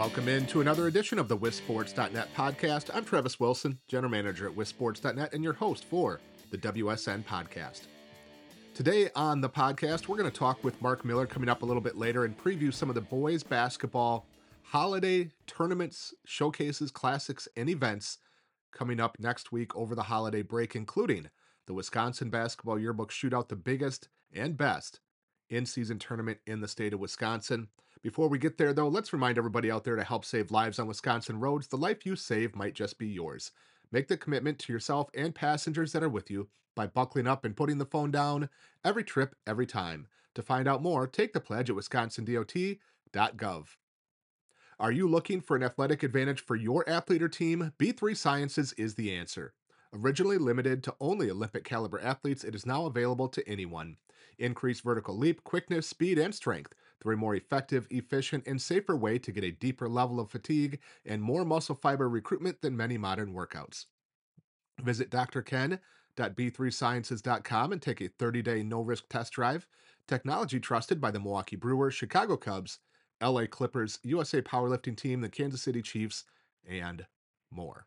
Welcome in to another edition of the WisSports.net podcast. I'm Travis Wilson, General Manager at WisSports.net, and your host for the WSN podcast. Today on the podcast, we're going to talk with Mark Miller coming up a little bit later and preview some of the boys basketball holiday tournaments, showcases, classics, and events coming up next week over the holiday break, including the Wisconsin Basketball Yearbook Shootout, the biggest and best in season tournament in the state of Wisconsin. Before we get there, though, let's remind everybody out there to help save lives on Wisconsin roads. The life you save might just be yours. Make the commitment to yourself and passengers that are with you by buckling up and putting the phone down every trip, every time. To find out more, take the pledge at wisconsindot.gov. Are you looking for an athletic advantage for your athlete or team? B3 Sciences is the answer. Originally limited to only Olympic caliber athletes, it is now available to anyone. Increase vertical leap, quickness, speed, and strength through a more effective, efficient, and safer way to get a deeper level of fatigue and more muscle fiber recruitment than many modern workouts. Visit drken.b3sciences.com and take a 30 day no risk test drive. Technology trusted by the Milwaukee Brewers, Chicago Cubs, LA Clippers, USA Powerlifting Team, the Kansas City Chiefs, and more.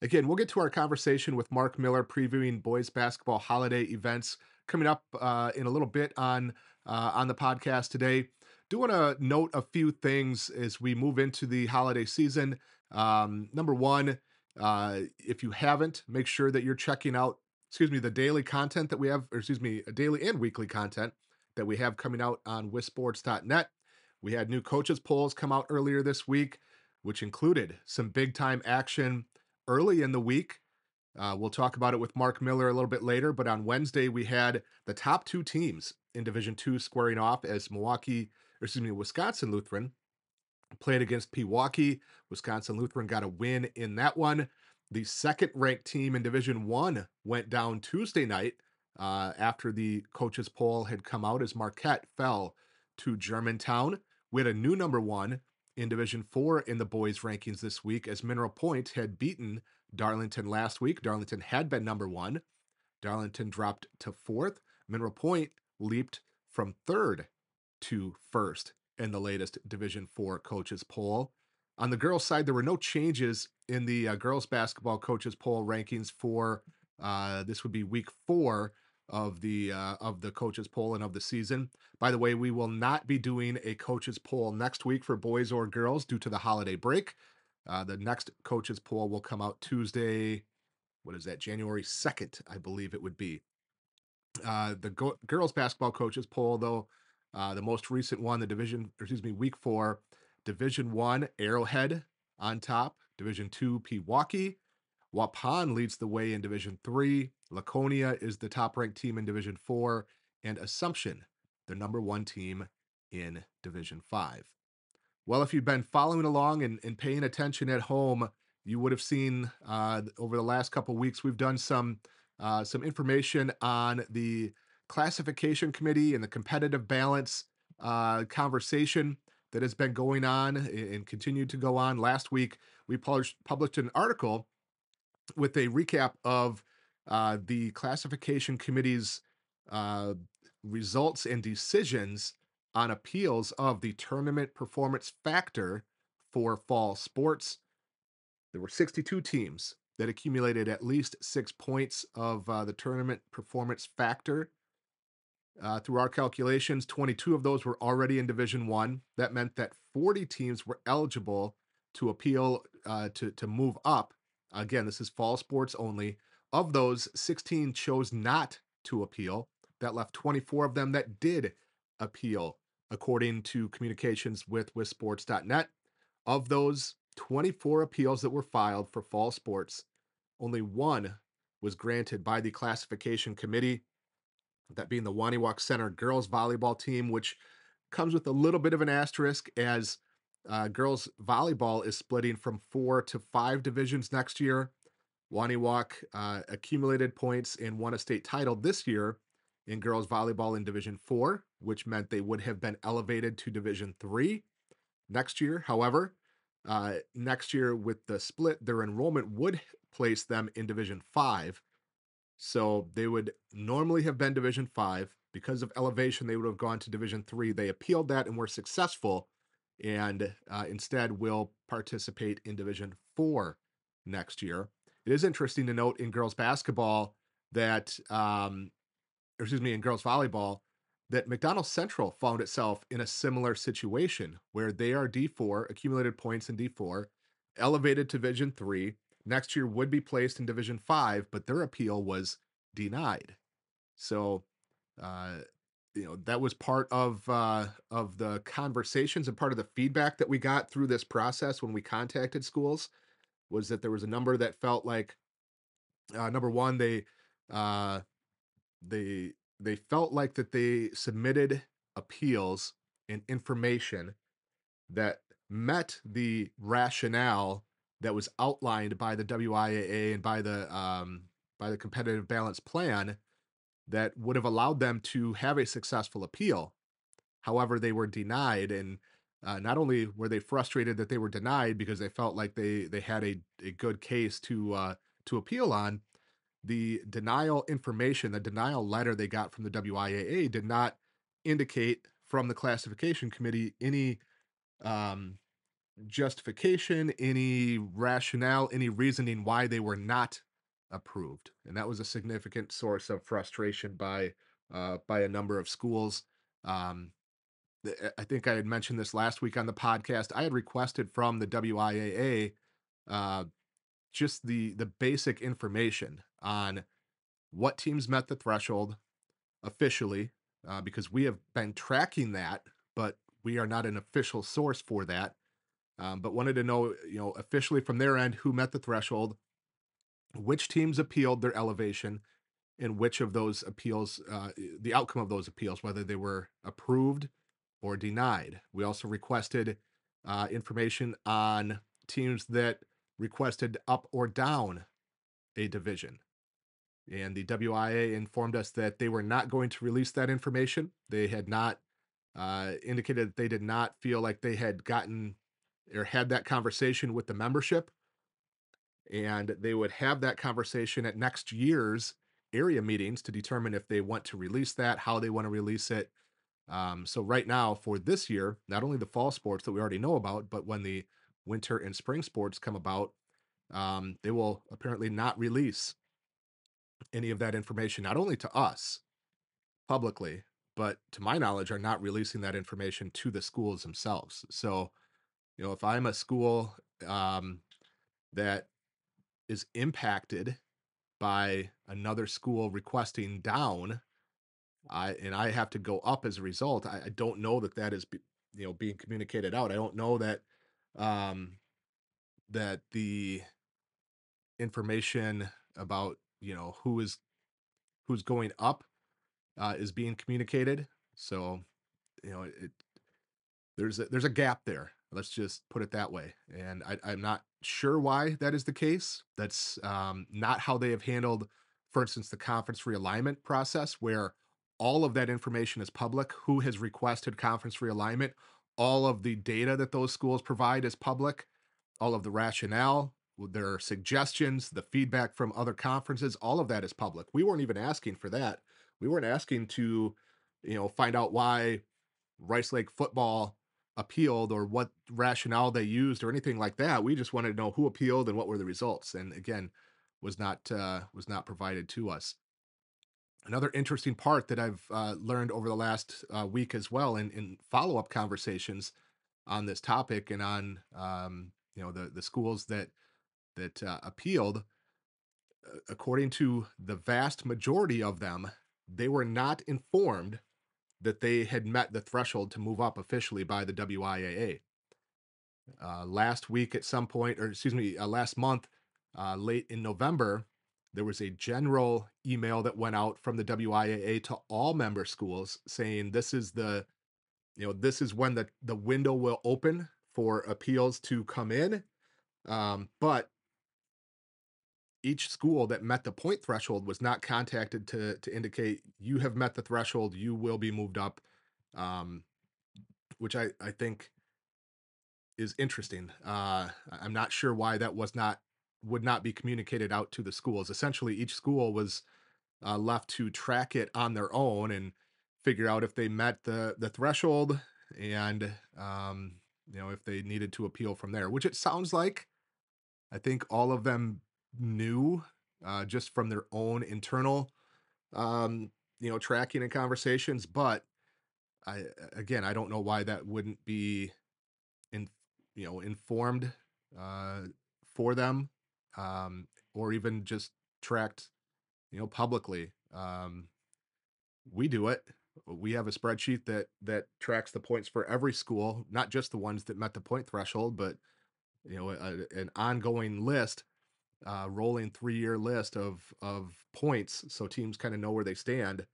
Again, we'll get to our conversation with Mark Miller previewing boys basketball holiday events coming up uh, in a little bit on uh, on the podcast today. Do want to note a few things as we move into the holiday season. Um, number one, uh, if you haven't, make sure that you're checking out, excuse me, the daily content that we have, or excuse me, daily and weekly content that we have coming out on WisSports.net. We had new coaches polls come out earlier this week, which included some big time action early in the week. Uh, we'll talk about it with Mark Miller a little bit later, but on Wednesday we had the top two teams in Division Two squaring off as Milwaukee, excuse me, Wisconsin Lutheran played against Pewaukee. Wisconsin Lutheran got a win in that one. The second ranked team in Division One went down Tuesday night uh, after the coaches poll had come out as Marquette fell to Germantown. We had a new number one in Division Four in the boys' rankings this week as Mineral Point had beaten Darlington last week. Darlington had been number one. Darlington dropped to fourth. Mineral Point leaped from third to first in the latest Division Four coaches poll. On the girls' side, there were no changes in the uh, girls' basketball coaches poll rankings for uh, this would be week four of the uh, of the coaches poll and of the season. By the way, we will not be doing a coaches poll next week for boys or girls due to the holiday break. Uh, the next coaches poll will come out Tuesday. What is that? January second, I believe it would be. Uh, the go- girls basketball coaches poll, though, uh, the most recent one, the division, excuse me, week four, Division One, Arrowhead on top. Division Two, Pewaukee. Waupun leads the way in Division Three. Laconia is the top ranked team in Division Four, and Assumption, the number one team in Division Five. Well, if you've been following along and, and paying attention at home, you would have seen uh, over the last couple weeks we've done some uh, some information on the classification committee and the competitive balance uh, conversation that has been going on and continued to go on. Last week, we published, published an article with a recap of uh, the classification committee's uh, results and decisions on appeals of the tournament performance factor for fall sports. There were 62 teams that accumulated at least six points of uh, the tournament performance factor. Uh, through our calculations, 22 of those were already in Division One. That meant that 40 teams were eligible to appeal uh, to to move up. Again, this is fall sports only. Of those, 16 chose not to appeal. That left 24 of them that did appeal, according to communications with WisSports.net. Of those 24 appeals that were filed for fall sports, only one was granted by the classification committee, that being the Wonewoc Center girls volleyball team, which comes with a little bit of an asterisk as uh, girls volleyball is splitting from four to five divisions next year. Wonewoc uh, accumulated points and won a state title this year in girls volleyball in Division Four, which meant they would have been elevated to Division Three next year. However, uh, next year with the split, their enrollment would place them in Division 5. So they would normally have been Division 5. Because of elevation, they would have gone to Division 3. They appealed that and were successful and uh, instead will participate in Division Four next year. It is interesting to note in girls basketball that, um, excuse me, in girls volleyball, that McDonell Central found itself in a similar situation where they are D4, accumulated points in D4, elevated to Division 3. Next year would be placed in Division 5, but their appeal was denied. So, uh, you know, that was part of uh, of the conversations and part of the feedback that we got through this process when we contacted schools was that there was a number that felt like uh, number one they uh, they they felt like that they submitted appeals and information that met the rationale that was outlined by the WIAA and by the um, by the competitive balance plan that would have allowed them to have a successful appeal. However, they were denied, and uh, not only were they frustrated that they were denied because they felt like they they had a, a good case to uh, to appeal on, the denial information, the denial letter they got from the WIAA did not indicate from the classification committee any um, justification, any rationale, any reasoning why they were not approved, and that was a significant source of frustration by uh, by a number of schools. Um, I think I had mentioned this last week on the podcast. I had requested from the WIAA uh, just the the basic information on what teams met the threshold officially, uh, because we have been tracking that, but we are not an official source for that. Um, but wanted to know, you know, officially from their end who met the threshold, which teams appealed their elevation, and which of those appeals, uh, the outcome of those appeals, whether they were approved or denied. We also requested uh, information on teams that requested up or down a division. And the WIA informed us that they were not going to release that information. They had not uh, indicated that they did not feel like they had gotten or had that conversation with the membership. And they would have that conversation at next year's area meetings to determine if they want to release that, how they want to release it. Um, so, right now, for this year, not only the fall sports that we already know about, but when the winter and spring sports come about, um, they will apparently not release any of that information, not only to us publicly, but to my knowledge, are not releasing that information to the schools themselves. So, you know, if I'm a school um, that is impacted by another school requesting down, I and I have to go up as a result. I, I don't know that that is, be, you know, being communicated out. I don't know that um, that the information about you know who is who's going up uh, is being communicated. So you know it, there's a, there's a gap there. Let's just put it that way. And I, I'm not sure why that is the case. That's um, not how they have handled, for instance, the conference realignment process, where all of that information is public. Who has requested conference realignment? All of the data that those schools provide is public. All of the rationale, their suggestions, the feedback from other conferences, all of that is public. We weren't even asking for that. We weren't asking to, you know, find out why Rice Lake football appealed or what rationale they used or anything like that. We just wanted to know who appealed and what were the results. And again, was not uh, was not provided to us. Another interesting part that I've uh, learned over the last uh, week as well in, in follow up conversations on this topic and on um, you know the the schools that that uh, appealed, according to the vast majority of them, they were not informed that they had met the threshold to move up officially by the WIAA. Uh, last week, at some point, or excuse me, uh, last month, uh, late in November, there was a general email that went out from the WIAA to all member schools saying this is the, you know, this is when the the window will open for appeals to come in, um, but each school that met the point threshold was not contacted to to indicate you have met the threshold, you will be moved up, um, which I I think is interesting. Uh, I'm not sure why that was not would not be communicated out to the schools. Essentially, each school was uh, left to track it on their own and figure out if they met the the threshold and um, you know, if they needed to appeal from there, which it sounds like. I think all of them knew uh, just from their own internal, um, you know, tracking and conversations. But I, again, I don't know why that wouldn't be in, you know, informed uh, for them, um, or even just tracked, you know, publicly. Um, we do it. We have a spreadsheet that that tracks the points for every school, not just the ones that met the point threshold, but you know, a, an ongoing list, uh, rolling three year list of of points, so teams kind of know where they stand.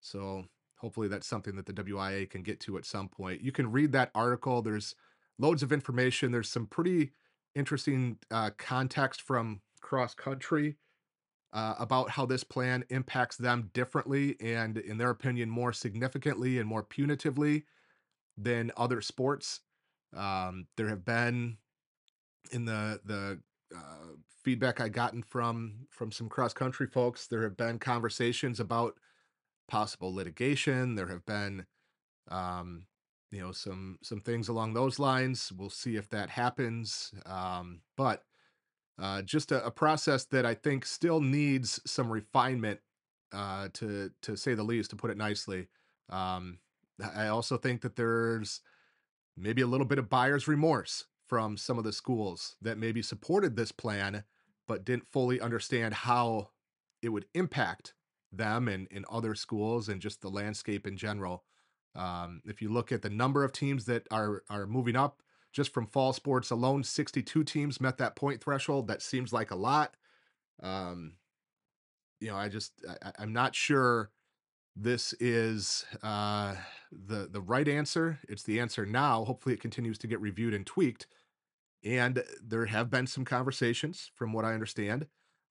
So hopefully that's something that the WIA can get to at some point. You can read that article. There's loads of information. There's some pretty interesting uh, context from cross country uh, about how this plan impacts them differently and, in their opinion, more significantly and more punitively than other sports. Um, there have been in the the uh, feedback I gotten from from some cross country folks, there have been conversations about possible litigation. There have been, um, you know, some some things along those lines. We'll see if that happens. Um, but uh, just a, a, process that I think still needs some refinement, uh, to to say the least, to put it nicely. Um, I also think that there's maybe a little bit of buyer's remorse from some of the schools that maybe supported this plan, but didn't fully understand how it would impact them and, and other schools and just the landscape in general. Um, if you look at the number of teams that are are moving up, just from fall sports alone, 62 teams met that point threshold. That seems like a lot. Um, you know, I just I, I'm not sure this is uh, the the right answer. It's the answer now. Hopefully, it continues to get reviewed and tweaked. And there have been some conversations, from what I understand,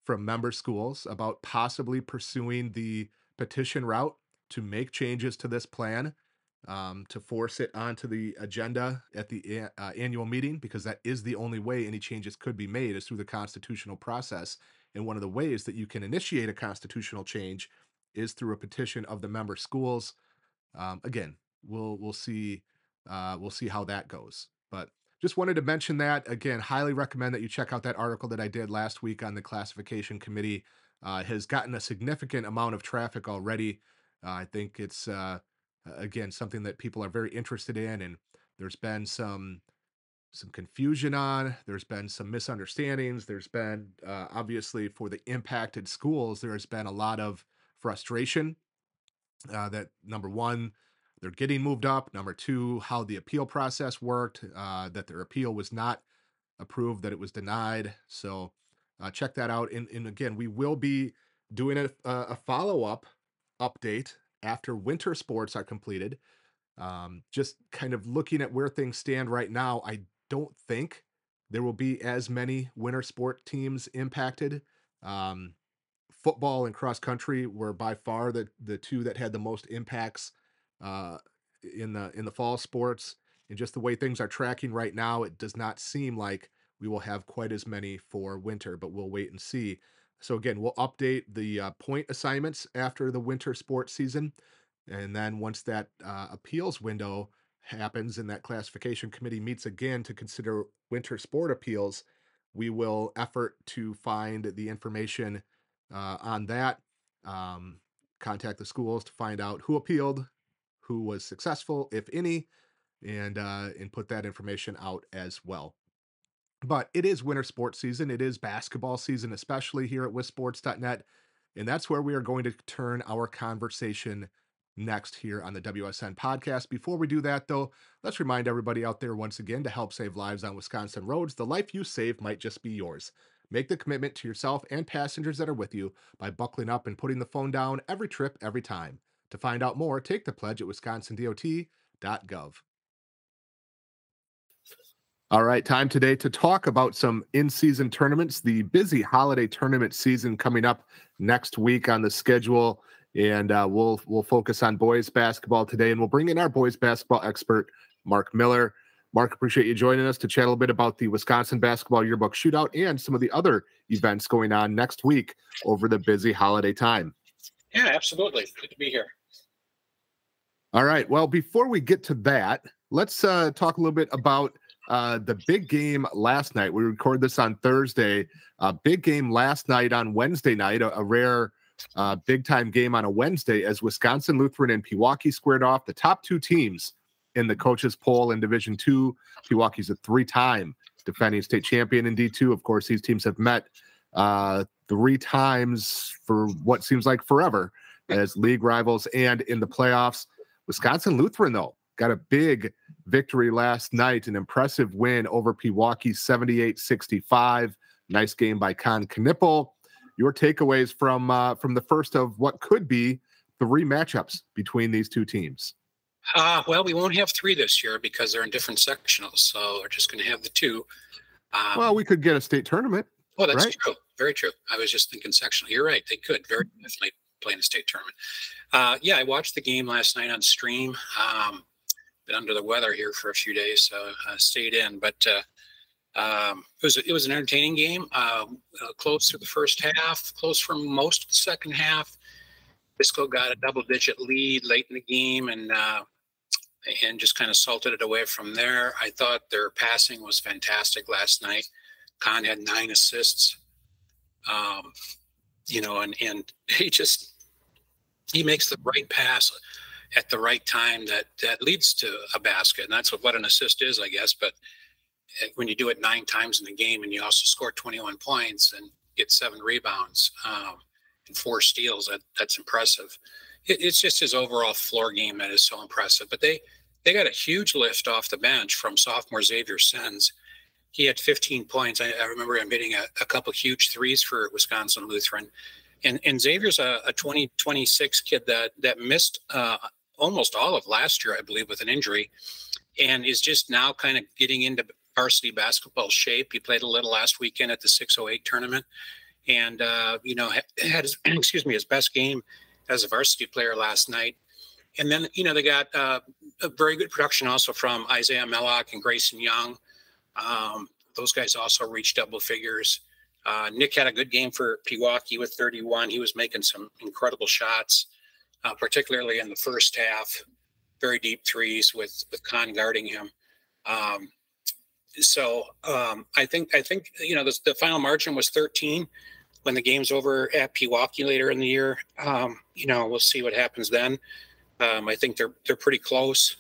from member schools about possibly pursuing the petition route to make changes to this plan um, to force it onto the agenda at the uh, annual meeting because that is the only way any changes could be made is through the constitutional process. And one of the ways that you can initiate a constitutional change is through a petition of the member schools. Um, again, we'll we'll see uh, we'll see how that goes. But just wanted to mention that again. Highly recommend that you check out that article that I did last week on the classification committee. Uh, has gotten a significant amount of traffic already. Uh, I think it's uh, again something that people are very interested in and there's been some some confusion on there's been some misunderstandings there's been uh, obviously for the impacted schools there has been a lot of frustration uh, that number one they're getting moved up number two how the appeal process worked uh, that their appeal was not approved that it was denied so uh, check that out and, and again we will be doing a, a follow-up update after winter sports are completed. Um, just kind of looking at where things stand right now, I don't think there will be as many winter sport teams impacted. Um, football and cross country were by far the the two that had the most impacts uh, in the in the fall sports. And just the way things are tracking right now, it does not seem like we will have quite as many for winter, but we'll wait and see. So again, we'll update the uh, point assignments after the winter sports season. And then once that uh, appeals window happens and that classification committee meets again to consider winter sport appeals, we will effort to find the information uh, on that, um, contact the schools to find out who appealed, who was successful, if any, and uh, and put that information out as well. But it is winter sports season. It is basketball season, especially here at wissports.net. And that's where we are going to turn our conversation next here on the WSN podcast. Before we do that, though, let's remind everybody out there once again to help save lives on Wisconsin roads. The life you save might just be yours. Make the commitment to yourself and passengers that are with you by buckling up and putting the phone down every trip, every time. To find out more, take the pledge at wisconsindot.gov. All right, time today to talk about some in season tournaments. The busy holiday tournament season coming up next week on the schedule. And uh, we'll we'll focus on boys basketball today, and we'll bring in our boys basketball expert, Mark Miller. Mark, appreciate you joining us to chat a little bit about the Wisconsin Basketball Yearbook Shootout and some of the other events going on next week over the busy holiday time. Yeah, absolutely. Good to be here. All right. Well, before we get to that, let's uh, talk a little bit about uh, the big game last night. We record this on Thursday. Uh, big game last night on Wednesday night, a, a rare uh, big time game on a Wednesday as Wisconsin Lutheran and Pewaukee squared off. The top two teams in the coaches poll in Division Two. Pewaukee's a three time defending state champion in D2. Of course, these teams have met uh, three times for what seems like forever as league rivals and in the playoffs. Wisconsin Lutheran, though, got a big victory last night, an impressive win over Pewaukee 78 65. Nice game by Kon Knueppel. Your takeaways from uh, from the first of what could be three matchups between these two teams? Uh, well, we won't have three this year because they're in different sectionals. So we're just going to have the two. Um, well, we could get a state tournament. Oh, that's right? true. Very true. I was just thinking sectional. You're right. They could very definitely play in a state tournament. Uh, yeah, I watched the game last night on stream. Um, been under the weather here for a few days, so I stayed in. But uh, um, it was it was an entertaining game. Uh, uh, close through the first half, close for most of the second half. Wisco got a double-digit lead late in the game, and uh, and just kind of salted it away from there. I thought their passing was fantastic last night. Kon had nine assists. Um, you know, and and he just he makes the right pass at the right time that that leads to a basket, and that's what, what an assist is, I guess. But eh, when you do it nine times in the game, and you also score 21 points and get seven rebounds um, and four steals, that that's impressive. It, it's just his overall floor game that is so impressive. But they they got a huge lift off the bench from sophomore Xavier Sens. He had 15 points. I, I remember him hitting a, a, couple huge threes for Wisconsin Lutheran. And, and Xavier's a, a 2026 kid that that missed uh, almost all of last year, I believe, with an injury, and is just now kind of getting into varsity basketball shape. He played a little last weekend at the 608 tournament, and uh, you know had his excuse me his best game as a varsity player last night. And then you know they got uh, very good production also from Isaiah Mellock and Grayson Young. Um, those guys also reached double figures. Uh, Nick had a good game for Pewaukee with 31. He was making some incredible shots uh, particularly in the first half. Very deep threes with with Kon guarding him. Um, so um, I think I think you know the, the, final margin was 13 when the game's over at Pewaukee later in the year. Um, you know we'll see what happens then. Um, I think they're they're pretty close.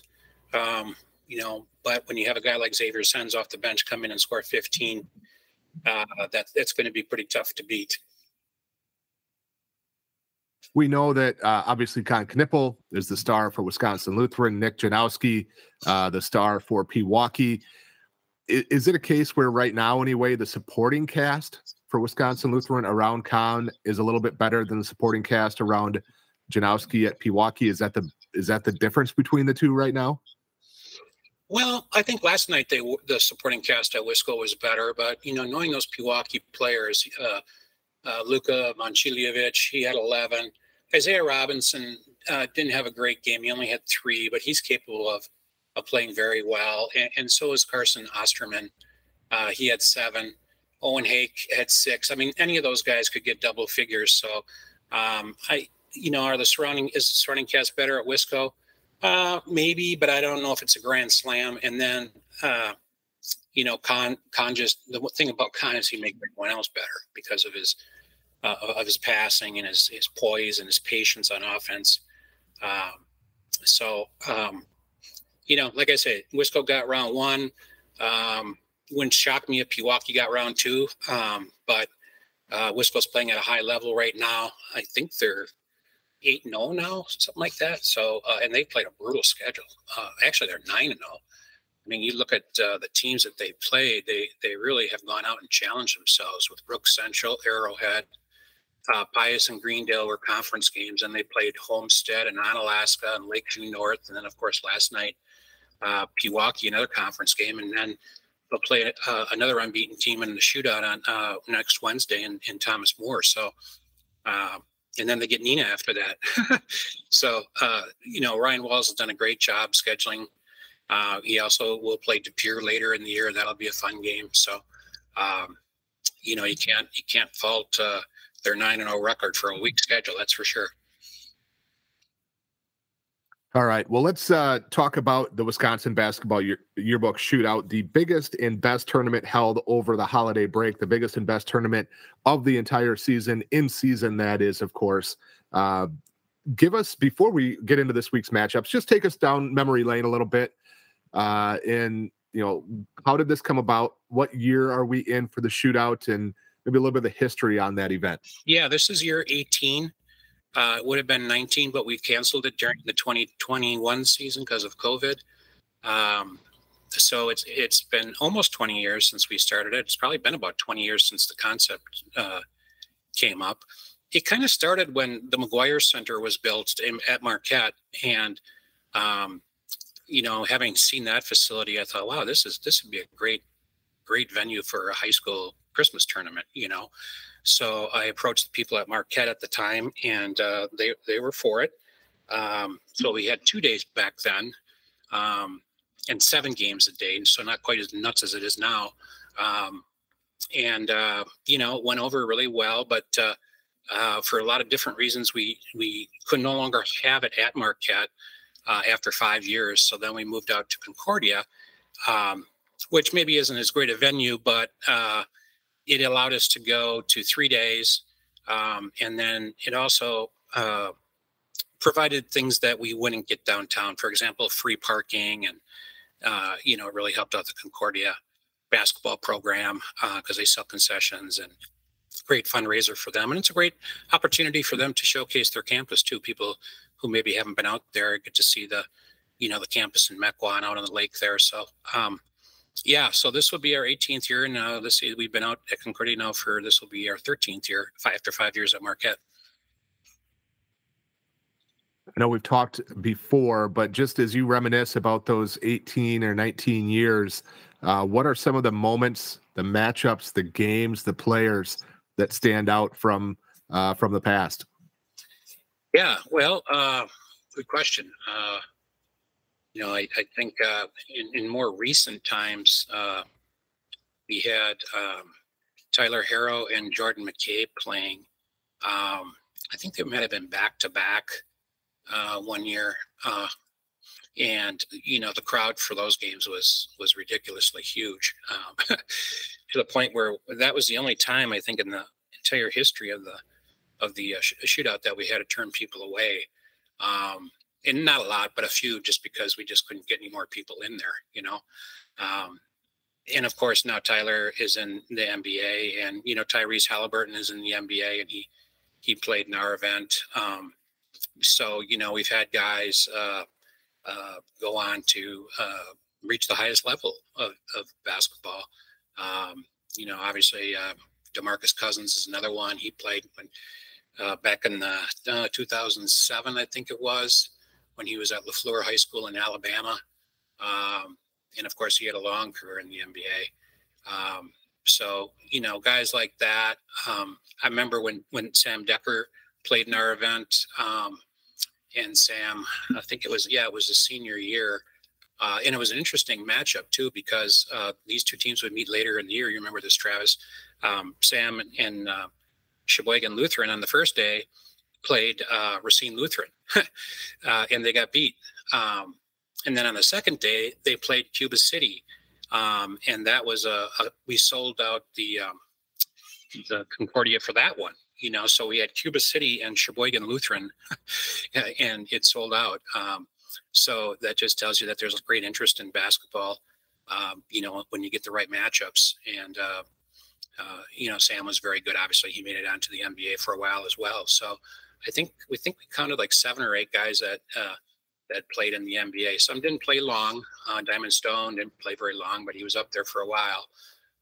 Um, you know, but when you have a guy like Xavier Sens off the bench come in and score 15, uh, that that's going to be pretty tough to beat we know that uh, obviously Kon Knueppel is the star for Wisconsin Lutheran, Nick Janowski, uh, the star for Pewaukee. Is, it a case where right now, anyway, the supporting cast for Wisconsin Lutheran around Kon is a little bit better than the supporting cast around Janowski at Pewaukee? Is that the is that the difference between the two right now? Well, I think last night they the supporting cast at Wisco was better, but you know, knowing those Pewaukee players, uh, uh, Luka he had 11. Isaiah Robinson uh, didn't have a great game. He only had three, but he's capable of, of playing very well. And, and so is Carson Osterman. Uh, he had seven. Owen Hake had six. I mean, any of those guys could get double figures. So, um, I, you know, are the surrounding is the surrounding cast better at Wisco? Uh, maybe, but I don't know if it's a grand slam. And then, uh, you know, Kon Kon just the thing about Kon is he makes everyone else better because of his uh, of his passing and his, his poise and his patience on offense. Um, so, um, you know, like I said, Wisco got round one. Um, wouldn't shock me if Pewaukee got round two. Um, but uh, Wisco's playing at a high level right now. I think they're eight and zero oh now, something like that. So, uh, and they played a brutal schedule. Uh, actually, they're nine and zero. Oh. I mean, you look at uh, the teams that they played; they they really have gone out and challenged themselves with Brook Central, Arrowhead, uh, Pius and Greendale were conference games, and they played Homestead and Onalaska and Lakeview North, and then of course last night uh, Pewaukee, another conference game, and then they'll play uh, another unbeaten team in the shootout on uh, next Wednesday in, in Thomas More. So, uh, and then they get Neenah after that. so, uh, you know, Ryan Walls has done a great job scheduling. Uh, he also will play De Pere later in the year. That'll be a fun game. So, um, you know, you can't you can't fault uh, their nine and zero record for a week schedule. That's for sure. All right. Well, let's uh, talk about the Wisconsin basketball year, yearbook shootout, the biggest and best tournament held over the holiday break, the biggest and best tournament of the entire season, in season, that is, of course. Uh, give us, before we get into this week's matchups, just take us down memory lane a little bit. Uh, and, you know, how did this come about? What year are we in for the shootout? And maybe a little bit of the history on that event. Yeah, this is year 18. Uh, it would have been 19, but we canceled it during the 2021 season because of COVID. Um, so it's it's been almost 20 years since we started it. It's probably been about 20 years since the concept uh, came up. It kind of started when the McGuire Center was built in, at Marquette, and um, you know, having seen that facility, I thought, wow, this is this would be a great great venue for a high school Christmas tournament. You know, so I approached the people at Marquette at the time, and uh, they they were for it. Um, so we had two days back then, um, and seven games a day, so not quite as nuts as it is now. Um, and uh, you know, it went over really well, but uh, uh, for a lot of different reasons, we we could no longer have it at Marquette uh, after five years. So then we moved out to Concordia, um, which maybe isn't as great a venue, but uh, it allowed us to go to three days. Um, and then it also uh, provided things that we wouldn't get downtown. For example, free parking and, uh, you know, really helped out the Concordia basketball program because uh, they sell concessions and great fundraiser for them. And it's a great opportunity for them to showcase their campus too. People who maybe haven't been out there get to see the, you know, the campus in Mequon out on the lake there. So, um, yeah, so this will be our 18th year And now. This we've been out at Concordia now for this will be our 13th year after five years at Marquette. I know we've talked before, but just as you reminisce about those 18 or 19 years, uh, what are some of the moments, the matchups, the games, the players that stand out from uh, from the past? Yeah, well, uh, good question. You know, I, I think uh, in, in, more recent times, uh, we had um, Tyler Herro and Jordan McCabe playing. Um, I think they might have been back to back one year, uh, and you know the crowd for those games was was ridiculously huge, um, to the point where that was the only time I think in the entire history of the of the uh, sh- shootout that we had to turn people away. Um, and not a lot, but a few, just because we just couldn't get any more people in there, you know. Um, and of course, now Tyler is in the NBA, and you know Tyrese Halliburton is in the NBA, and he he played in our event. Um, so you know we've had guys uh, uh, go on to uh, reach the highest level of, of basketball. Um, you know, obviously uh, Demarcus Cousins is another one. He played when uh, back in the, uh, 2007, I think it was when he was at LeFlore High School in Alabama. Um, and of course, he had a long career in the NBA. Um, so, you know, guys like that. Um, I remember when, when Sam Dekker played in our event, um, and Sam, I think it was, yeah, it was a senior year. Uh, and it was an interesting matchup too because uh, these two teams would meet later in the year. You remember this, Travis? Um, Sam and uh, Sheboygan Lutheran on the first day played uh, Racine Lutheran, uh, and they got beat. Um, and then on the second day, they played Cuba City, um, and that was a, a, we sold out the um, the Concordia for that one. You know, so we had Cuba City and Sheboygan Lutheran, and it sold out. Um, so that just tells you that there's a great interest in basketball. Um, you know, when you get the right matchups, and uh, uh, you know, Sam was very good. Obviously, he made it onto the NBA for a while as well. So I think we think we counted like seven or eight guys that uh, that played in the NBA. Some didn't play long. Uh, Diamond Stone didn't play very long, but he was up there for a while.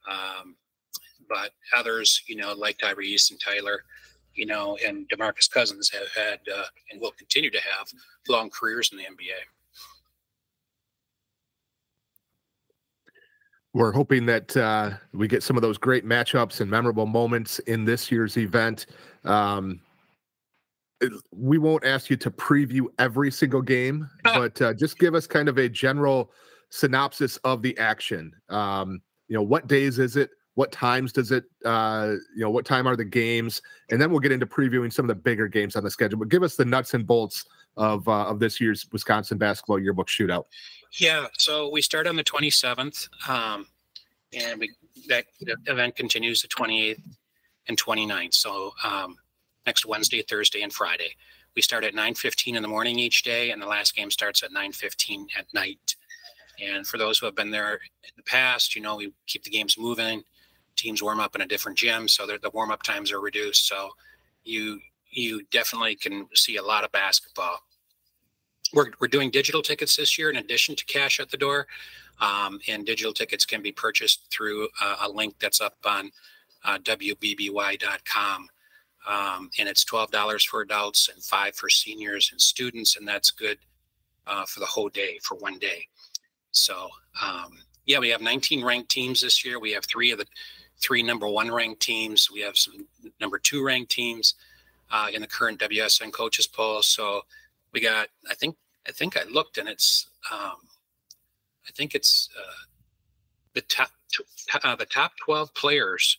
Um, but others, you know, like Tyrese and Tyler, you know, and Demarcus Cousins have had uh, and will continue to have long careers in the NBA. We're hoping that uh, we get some of those great matchups and memorable moments in this year's event. Um, we won't ask you to preview every single game, but uh, just give us kind of a general synopsis of the action. Um, you know, what days is it? What times does it, uh, you know, what time are the games? And then we'll get into previewing some of the bigger games on the schedule. But give us the nuts and bolts of uh, of this year's Wisconsin basketball yearbook shootout. Yeah, so we start on the 27th, um, and we that event continues the 28th and 29th. So um, next Wednesday, Thursday, and Friday. We start at 9:15 in the morning each day, and the last game starts at 9:15 at night. And for those who have been there in the past, you know we keep the games moving. Teams warm up in a different gym, so the warm up times are reduced. So you you definitely can see a lot of basketball. We're, we're doing digital tickets this year in addition to cash at the door. Um, and digital tickets can be purchased through a, a link that's up on uh, WBBY.com. Um, and it's $12 for adults and five for seniors and students. And that's good uh, for the whole day, for one day. So, um, yeah, we have 19 ranked teams this year. We have three of the three number one ranked teams. We have some number two ranked teams uh, in the current WSN coaches poll. So we got, I think, I think I looked and it's, um, I think it's uh, the top, uh, the top 12 players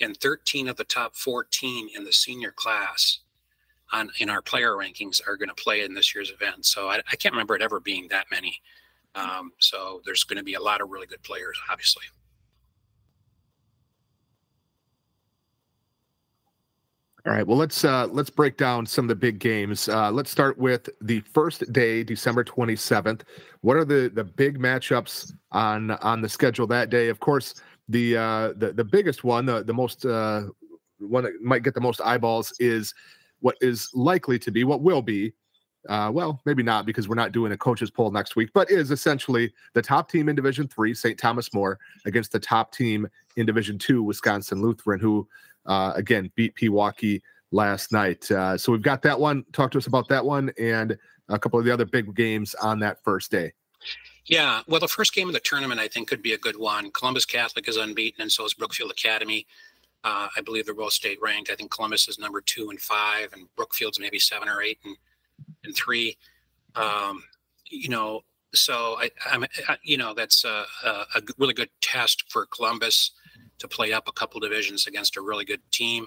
and 13 of the top 14 in the senior class on in our player rankings are going to play in this year's event. So I, I can't remember it ever being that many. Um, so there's going to be a lot of really good players, obviously. All right. Well, let's uh, let's break down some of the big games. Uh, let's start with the first day, December twenty seventh. What are the the big matchups on on the schedule that day? Of course, the uh, the the biggest one, the the most uh, one that might get the most eyeballs is what is likely to be what will be. Uh, well, maybe not because we're not doing a coaches poll next week, but is essentially the top team in Division Three, St. Thomas More, against the top team in Division Two, Wisconsin Lutheran, who uh, again beat Pewaukee last night. Uh, so we've got that one. Talk to us about that one and a couple of the other big games on that first day. Yeah, well, the first game of the tournament, I think, could be a good one. Columbus Catholic is unbeaten, and so is Brookfield Academy. Uh, I believe they're both state ranked. I think Columbus is number two and five, and Brookfield's maybe seven or eight and and three. Um, you know, so I, I'm, I, you know, that's a, a, really good test for Columbus to play up a couple divisions against a really good team.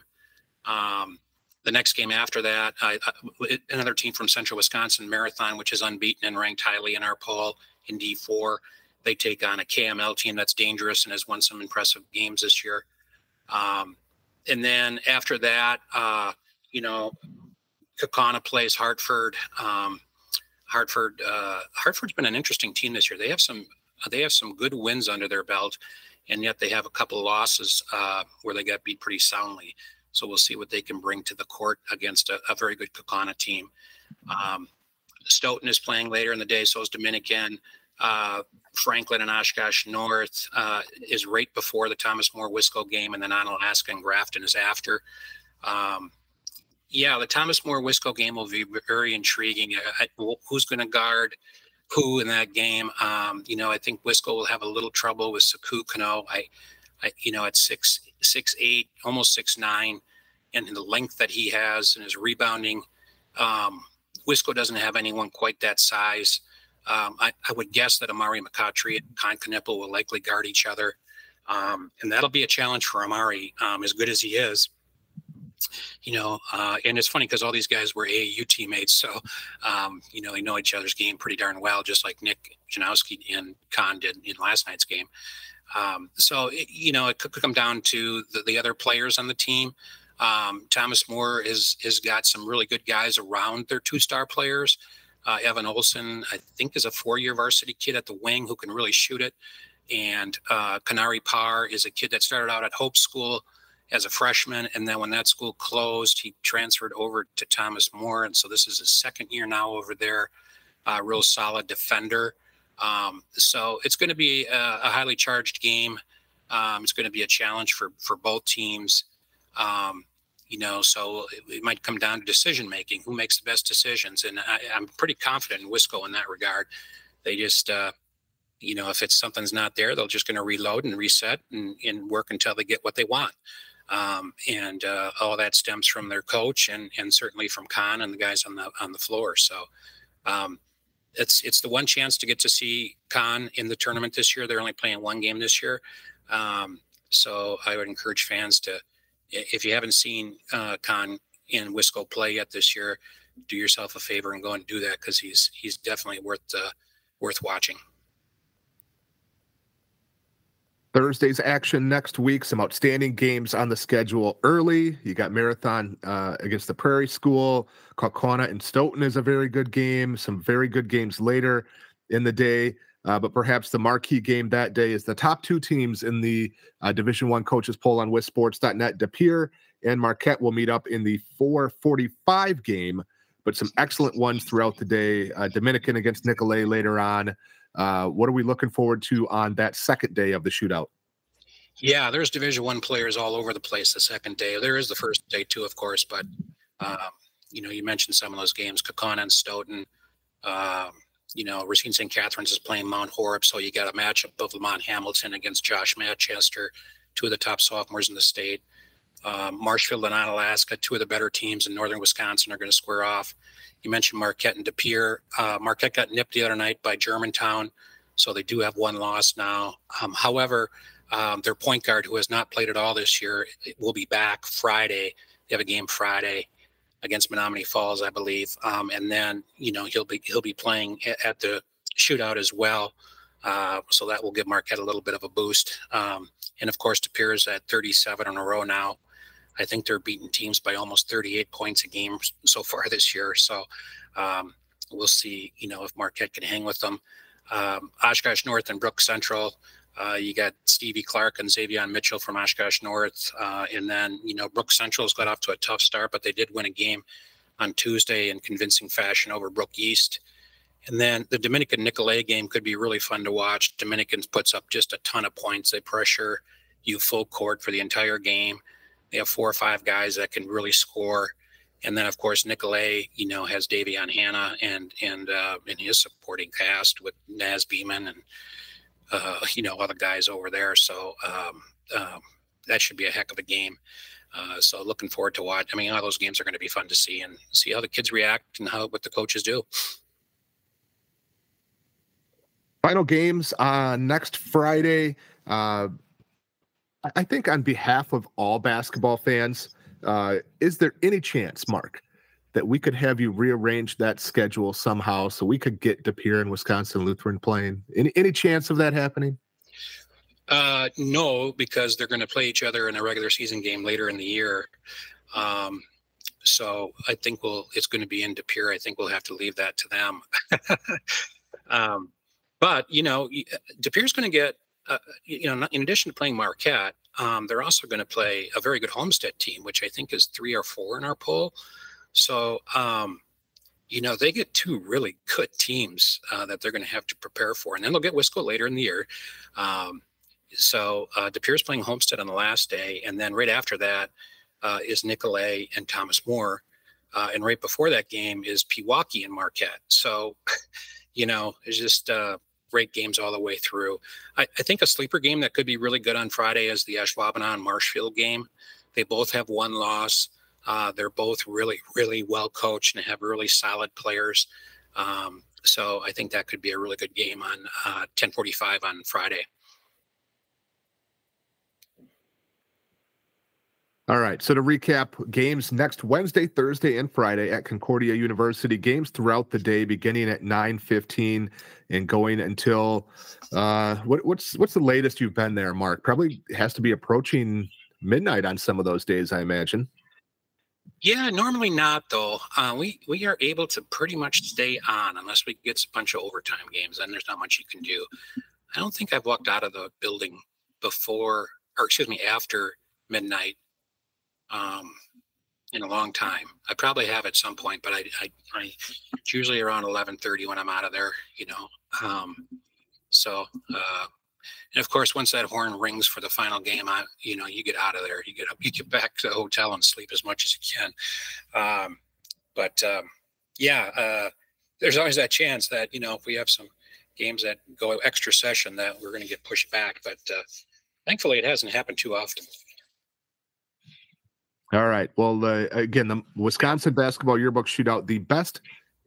Um, the next game after that, I, another team from Central Wisconsin, Marathon, which is unbeaten and ranked highly in our poll in D4. They take on a KML team that's dangerous and has won some impressive games this year. Um, and then after that, uh, you know, Kaukauna plays Hartford. Um, Hartford, uh, Hartford's been an interesting team this year. They have some, they have some good wins under their belt, and yet they have a couple losses uh, where they got beat pretty soundly. So we'll see what they can bring to the court against a, a very good Kaukauna team. Um, Stoughton is playing later in the day, so is Dominican. Uh, Franklin and Oshkosh North uh, is right before the Thomas More Wisco game, and then Onalaska and Grafton is after. Um, yeah, the Thomas More Wisco game will be very intriguing. Uh, who's going to guard who in that game? Um, you know, I think Wisco will have a little trouble with Saku Kano. I, I, you know, at six six eight, almost six nine, and the length that he has and his rebounding. Um, Wisco doesn't have anyone quite that size. Um, I, I, would guess that Amari McCottry and Kon Knueppel will likely guard each other. Um, and that'll be a challenge for Amari, um, as good as he is. You know, uh, and it's funny because all these guys were AAU teammates, so um, you know they know each other's game pretty darn well, just like Nick Janowski and Kon did in last night's game. Um, so it, you know, it could come down to the, the other players on the team. Um, Thomas More is has got some really good guys around their two star players. Uh, Evan Olson, I think, is a four year varsity kid at the wing who can really shoot it. And uh, Kanari Parr is a kid that started out at Hope School as a freshman. And then when that school closed, he transferred over to Thomas More. And so this is his second year now over there. Uh, real solid defender. Um, so it's going to be a, a highly charged game. Um, it's going to be a challenge for for both teams. Um, you know, so it, it, might come down to decision making. Who makes the best decisions? And I, am pretty confident in Wisco in that regard. They just, uh, you know, if it's something's not there, they're just going to reload and reset and, and, work until they get what they want. Um, and uh, all that stems from their coach and and certainly from Kon and the guys on the on the floor. So um, it's it's the one chance to get to see Kon in the tournament this year. They're only playing one game this year. Um, So I would encourage fans to, if you haven't seen uh, Kon in Wisco play yet this year, do yourself a favor and go and do that because he's he's definitely worth uh, worth watching. Thursday's action next week. Some outstanding games on the schedule early. You got Marathon uh, against the Prairie School. Kaukauna and Stoughton is a very good game. Some very good games later in the day. Uh, but perhaps the marquee game that day is the top two teams in the uh, Division One coaches poll on WisSports.net. De and Marquette will meet up in the 445 game, but some excellent ones throughout the day. Uh, Dominican against Nicolet later on. Uh, what are we looking forward to on that second day of the shootout? Yeah, there's Division One players all over the place. The second day, there is the first day too, of course, but um, you know, you mentioned some of those games, Kaukauna and Stoughton. Um, you know, Racine St. Catherine's is playing Mount Horeb, so you got a matchup of Lamont Hamilton against Josh Manchester, two of the top sophomores in the state. Um, Marshfield and Onalaska, two of the better teams in northern Wisconsin, are going to square off. You mentioned Marquette and De Pere. Uh, Marquette got nipped the other night by Germantown, so they do have one loss now. Um, however, um, their point guard, who has not played at all this year, will be back Friday. They have a game Friday against Menomonee Falls, I believe, um, and then you know he'll be he'll be playing at, the shootout as well. Uh, so that will give Marquette a little bit of a boost. Um, and of course, is at 37 in a row now. I think they're beating teams by almost 38 points a game so far this year. So um, we'll see, you know, if Marquette can hang with them. Um, Oshkosh North and Brook Central. Uh, you got Stevie Clark and Xavier Mitchell from Oshkosh North. Uh, and then, you know, Brook Central's got off to a tough start, but they did win a game on Tuesday in convincing fashion over Brook East. And then the Dominican Nicolet game could be really fun to watch. Dominicans puts up just a ton of points. They pressure you full court for the entire game. They have four or five guys that can really score. And then, of course, Nicolet, you know, has Davion Hanna and and uh, and his supporting cast with Naz Beeman and uh, you know other guys over there. So um, um, that should be a heck of a game. Uh, so looking forward to watch. I mean, all those games are going to be fun to see and see how the kids react and how what the coaches do. Final games uh, next Friday. Uh, I think on behalf of all basketball fans, uh, is there any chance, Mark, that we could have you rearrange that schedule somehow so we could get De Pere and Wisconsin Lutheran playing? Any any chance of that happening? Uh, no, because they're going to play each other in a regular season game later in the year. Um, so I think we'll it's going to be in De Pere. I think we'll have to leave that to them. um, but you know, De Pere's going to get uh, you know, in addition to playing Marquette, um, they're also going to play a very good Homestead team, which I think is three or four in our poll. So, um, you know, they get two really good teams uh, that they're going to have to prepare for, and then they'll get Wisco later in the year. Um, so uh, De Pere's playing Homestead on the last day, and then right after that uh, is Nicolet and Thomas More. uh, and right before that game is Pewaukee and Marquette. So, you know, it's just uh, great games all the way through. I, I, think a sleeper game that could be really good on Friday is the Ashwaubenon Marshfield game. They both have one loss. Uh, they're both really, really well coached and have really solid players. Um, so I think that could be a really good game on uh, 10:45 on Friday. All right. So to recap, games next Wednesday, Thursday, and Friday at Concordia University. Games throughout the day, beginning at nine fifteen and going until uh, what, what's what's the latest you've been there, Mark? Probably has to be approaching midnight on some of those days, I imagine. Yeah, normally not though. Uh, we we are able to pretty much stay on unless we get a bunch of overtime games. Then there's not much you can do. I don't think I've walked out of the building before, or excuse me, after midnight um, in a long time. I probably have at some point, but I, I, I it's usually around 11:30 when I'm out of there. You know, um, so uh, and of course, once that horn rings for the final game, I, you know, you get out of there. You get up, you get back to the hotel and sleep as much as you can. Um, but um, yeah, uh, there's always that chance that you know if we have some games that go extra session that we're going to get pushed back. But uh, thankfully, it hasn't happened too often. All right. Well, uh, again, the Wisconsin basketball yearbook shootout, the best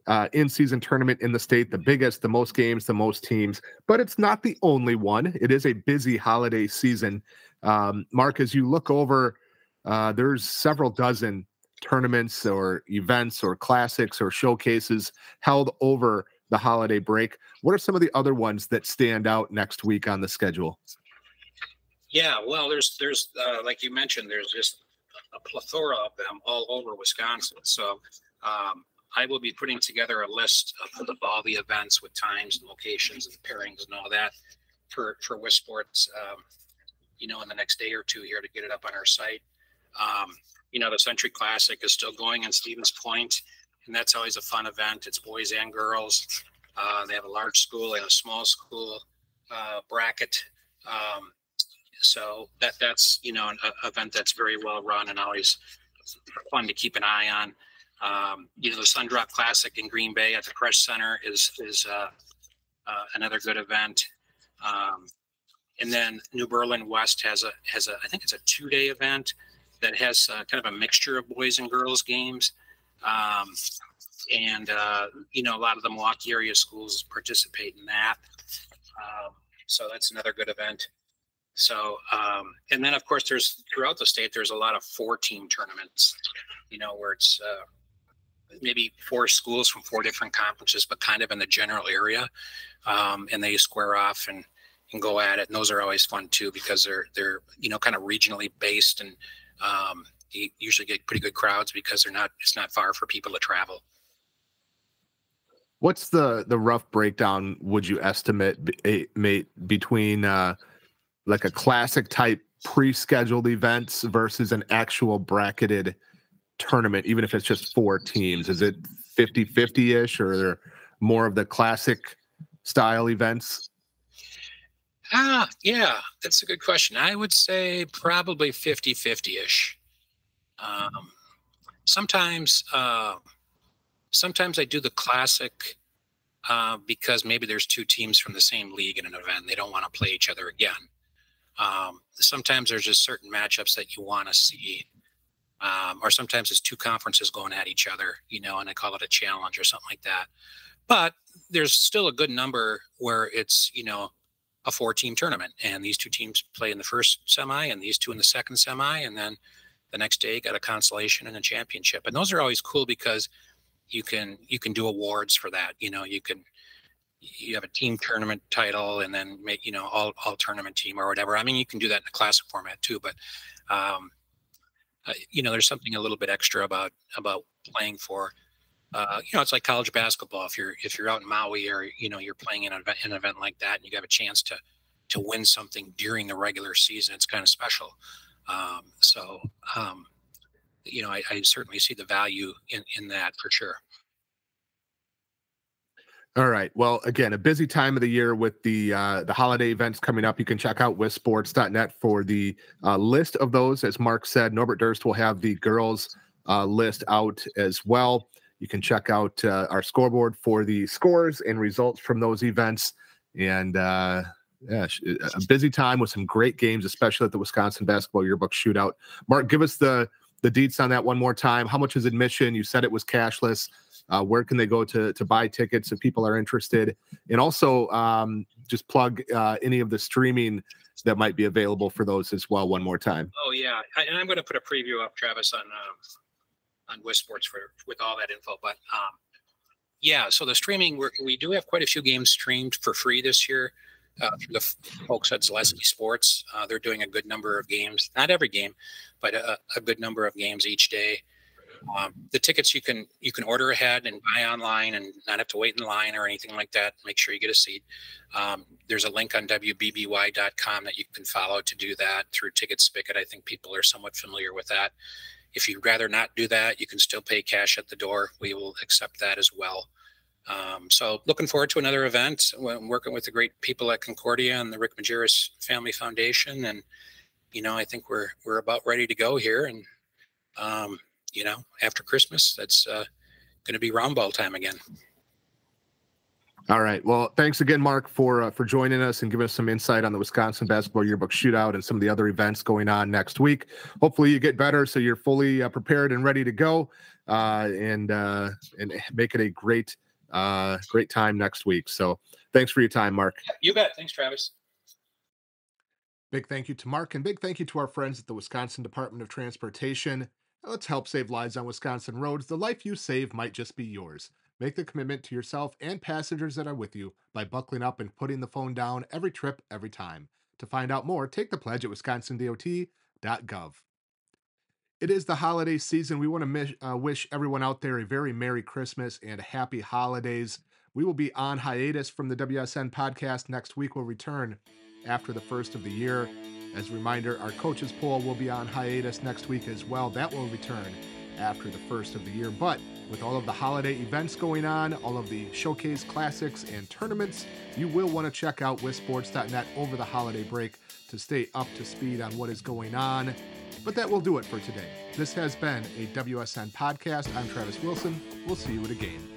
uh, in-season tournament in the state, the biggest, the most games, the most teams. But it's not the only one. It is a busy holiday season Um, Mark, as you look over, uh, there's several dozen tournaments or events or classics or showcases held over the holiday break. What are some of the other ones that stand out next week on the schedule? Yeah, well, there's there's uh, like you mentioned, there's just a plethora of them all over Wisconsin. So um, I will be putting together a list of, all the events with times and locations and pairings and all that for for WisSports. Um, you know, in the next day or two here to get it up on our site. Um, you know, the Century Classic is still going in Stevens Point, and that's always a fun event. It's boys and girls. Uh, they have a large school and a small school uh, bracket. Um, so that that's you know an event that's very well run and always fun to keep an eye on. Um, you know, the Sundrop Classic in Green Bay at the Resch Center is is uh, uh, another good event. Um, and then New Berlin West has a has a I think it's a two day event that has uh, kind of a mixture of boys and girls games. Um, and uh, you know a lot of the Milwaukee area schools participate in that. Um, so that's another good event. So um, and then of course there's throughout the state there's a lot of four team tournaments. You know where it's uh, maybe four schools from four different conferences, but kind of in the general area, um, and they square off and and go at it. And those are always fun too because they're they're you know kind of regionally based and um, you usually get pretty good crowds because they're not it's not far for people to travel. What's the the rough breakdown? Would you estimate mate between uh, like a classic type pre-scheduled events versus an actual bracketed tournament, even if it's just four teams? Is it 50-50 ish, or are there more of the classic style events? Ah, yeah, that's a good question. I would say probably 50 50 ish. Um, sometimes, uh, sometimes I do the classic uh, because maybe there's two teams from the same league in an event. They don't want to play each other again. Um, sometimes there's just certain matchups that you want to see. Um, or sometimes it's two conferences going at each other, you know, and I call it a challenge or something like that. But there's still a good number where it's, you know, a four team tournament and these two teams play in the first semi and these two in the second semi and then the next day got a consolation and a championship and those are always cool because you can you can do awards for that you know you can you have a team tournament title and then make you know all, all tournament team or whatever i mean you can do that in a classic format too but um, uh, you know there's something a little bit extra about about playing for uh, you know, it's like college basketball. If you're if you're out in Maui or you know you're playing in an event, an event like that, and you have a chance to to win something during the regular season, it's kind of special. Um, so, um, you know, I, I certainly see the value in in that for sure. All right. Well, again, a busy time of the year with the uh, the holiday events coming up. You can check out WisSports.net for the uh, list of those. As Mark said, Norbert Durst will have the girls uh, list out as well. You can check out uh, our scoreboard for the scores and results from those events. And uh, yeah, a busy time with some great games, especially at the Wisconsin Basketball Yearbook Shootout. Mark, give us the the deets on that one more time. How much is admission? You said it was cashless. Uh, where can they go to to buy tickets if people are interested? And also, um, just plug uh, any of the streaming that might be available for those as well. One more time. Oh yeah, I, and I'm going to put a preview up, Travis, on um, on WisSports for with all that info. But um, yeah, so the streaming we we do have quite a few games streamed for free this year uh, through the folks at Zaleski Sports. Uh, they're doing a good number of games, not every game, but a, a good number of games each day. Um, the tickets you can you can order ahead and buy online and not have to wait in line or anything like that. Make sure you get a seat. Um, there's a link on wbby.com that you can follow to do that through Ticket Spicket. I think people are somewhat familiar with that. If you'd rather not do that, you can still pay cash at the door. We will accept that as well. Um, so looking forward to another event. I'm working with the great people at Concordia and the Rick Majerus Family Foundation, and you know I think we're we're about ready to go here. And um, you know after Christmas, that's uh, going to be round ball time again. All right. Well, thanks again, Mark, for uh, for joining us and giving us some insight on the Wisconsin Basketball Yearbook Shootout and some of the other events going on next week. Hopefully, you get better so you're fully uh, prepared and ready to go, uh, and uh, and make it a great uh, great time next week. So, thanks for your time, Mark. You bet. Thanks, Travis. Big thank you to Mark and big thank you to our friends at the Wisconsin Department of Transportation. Let's help save lives on Wisconsin roads. The life you save might just be yours. Make the commitment to yourself and passengers that are with you by buckling up and putting the phone down every trip, every time. To find out more, take the pledge at wisconsindot.gov. It is the holiday season. We want to uh, wish everyone out there a very Merry Christmas and happy holidays. We will be on hiatus from the WSN podcast next week. We'll return after the first of the year. As a reminder, our coaches poll will be on hiatus next week as well. That will return after the first of the year. But with all of the holiday events going on, all of the showcase classics and tournaments, you will want to check out WisSports.net over the holiday break to stay up to speed on what is going on. But that will do it for today. This has been a WSN podcast. I'm Travis Wilson. We'll see you at a game.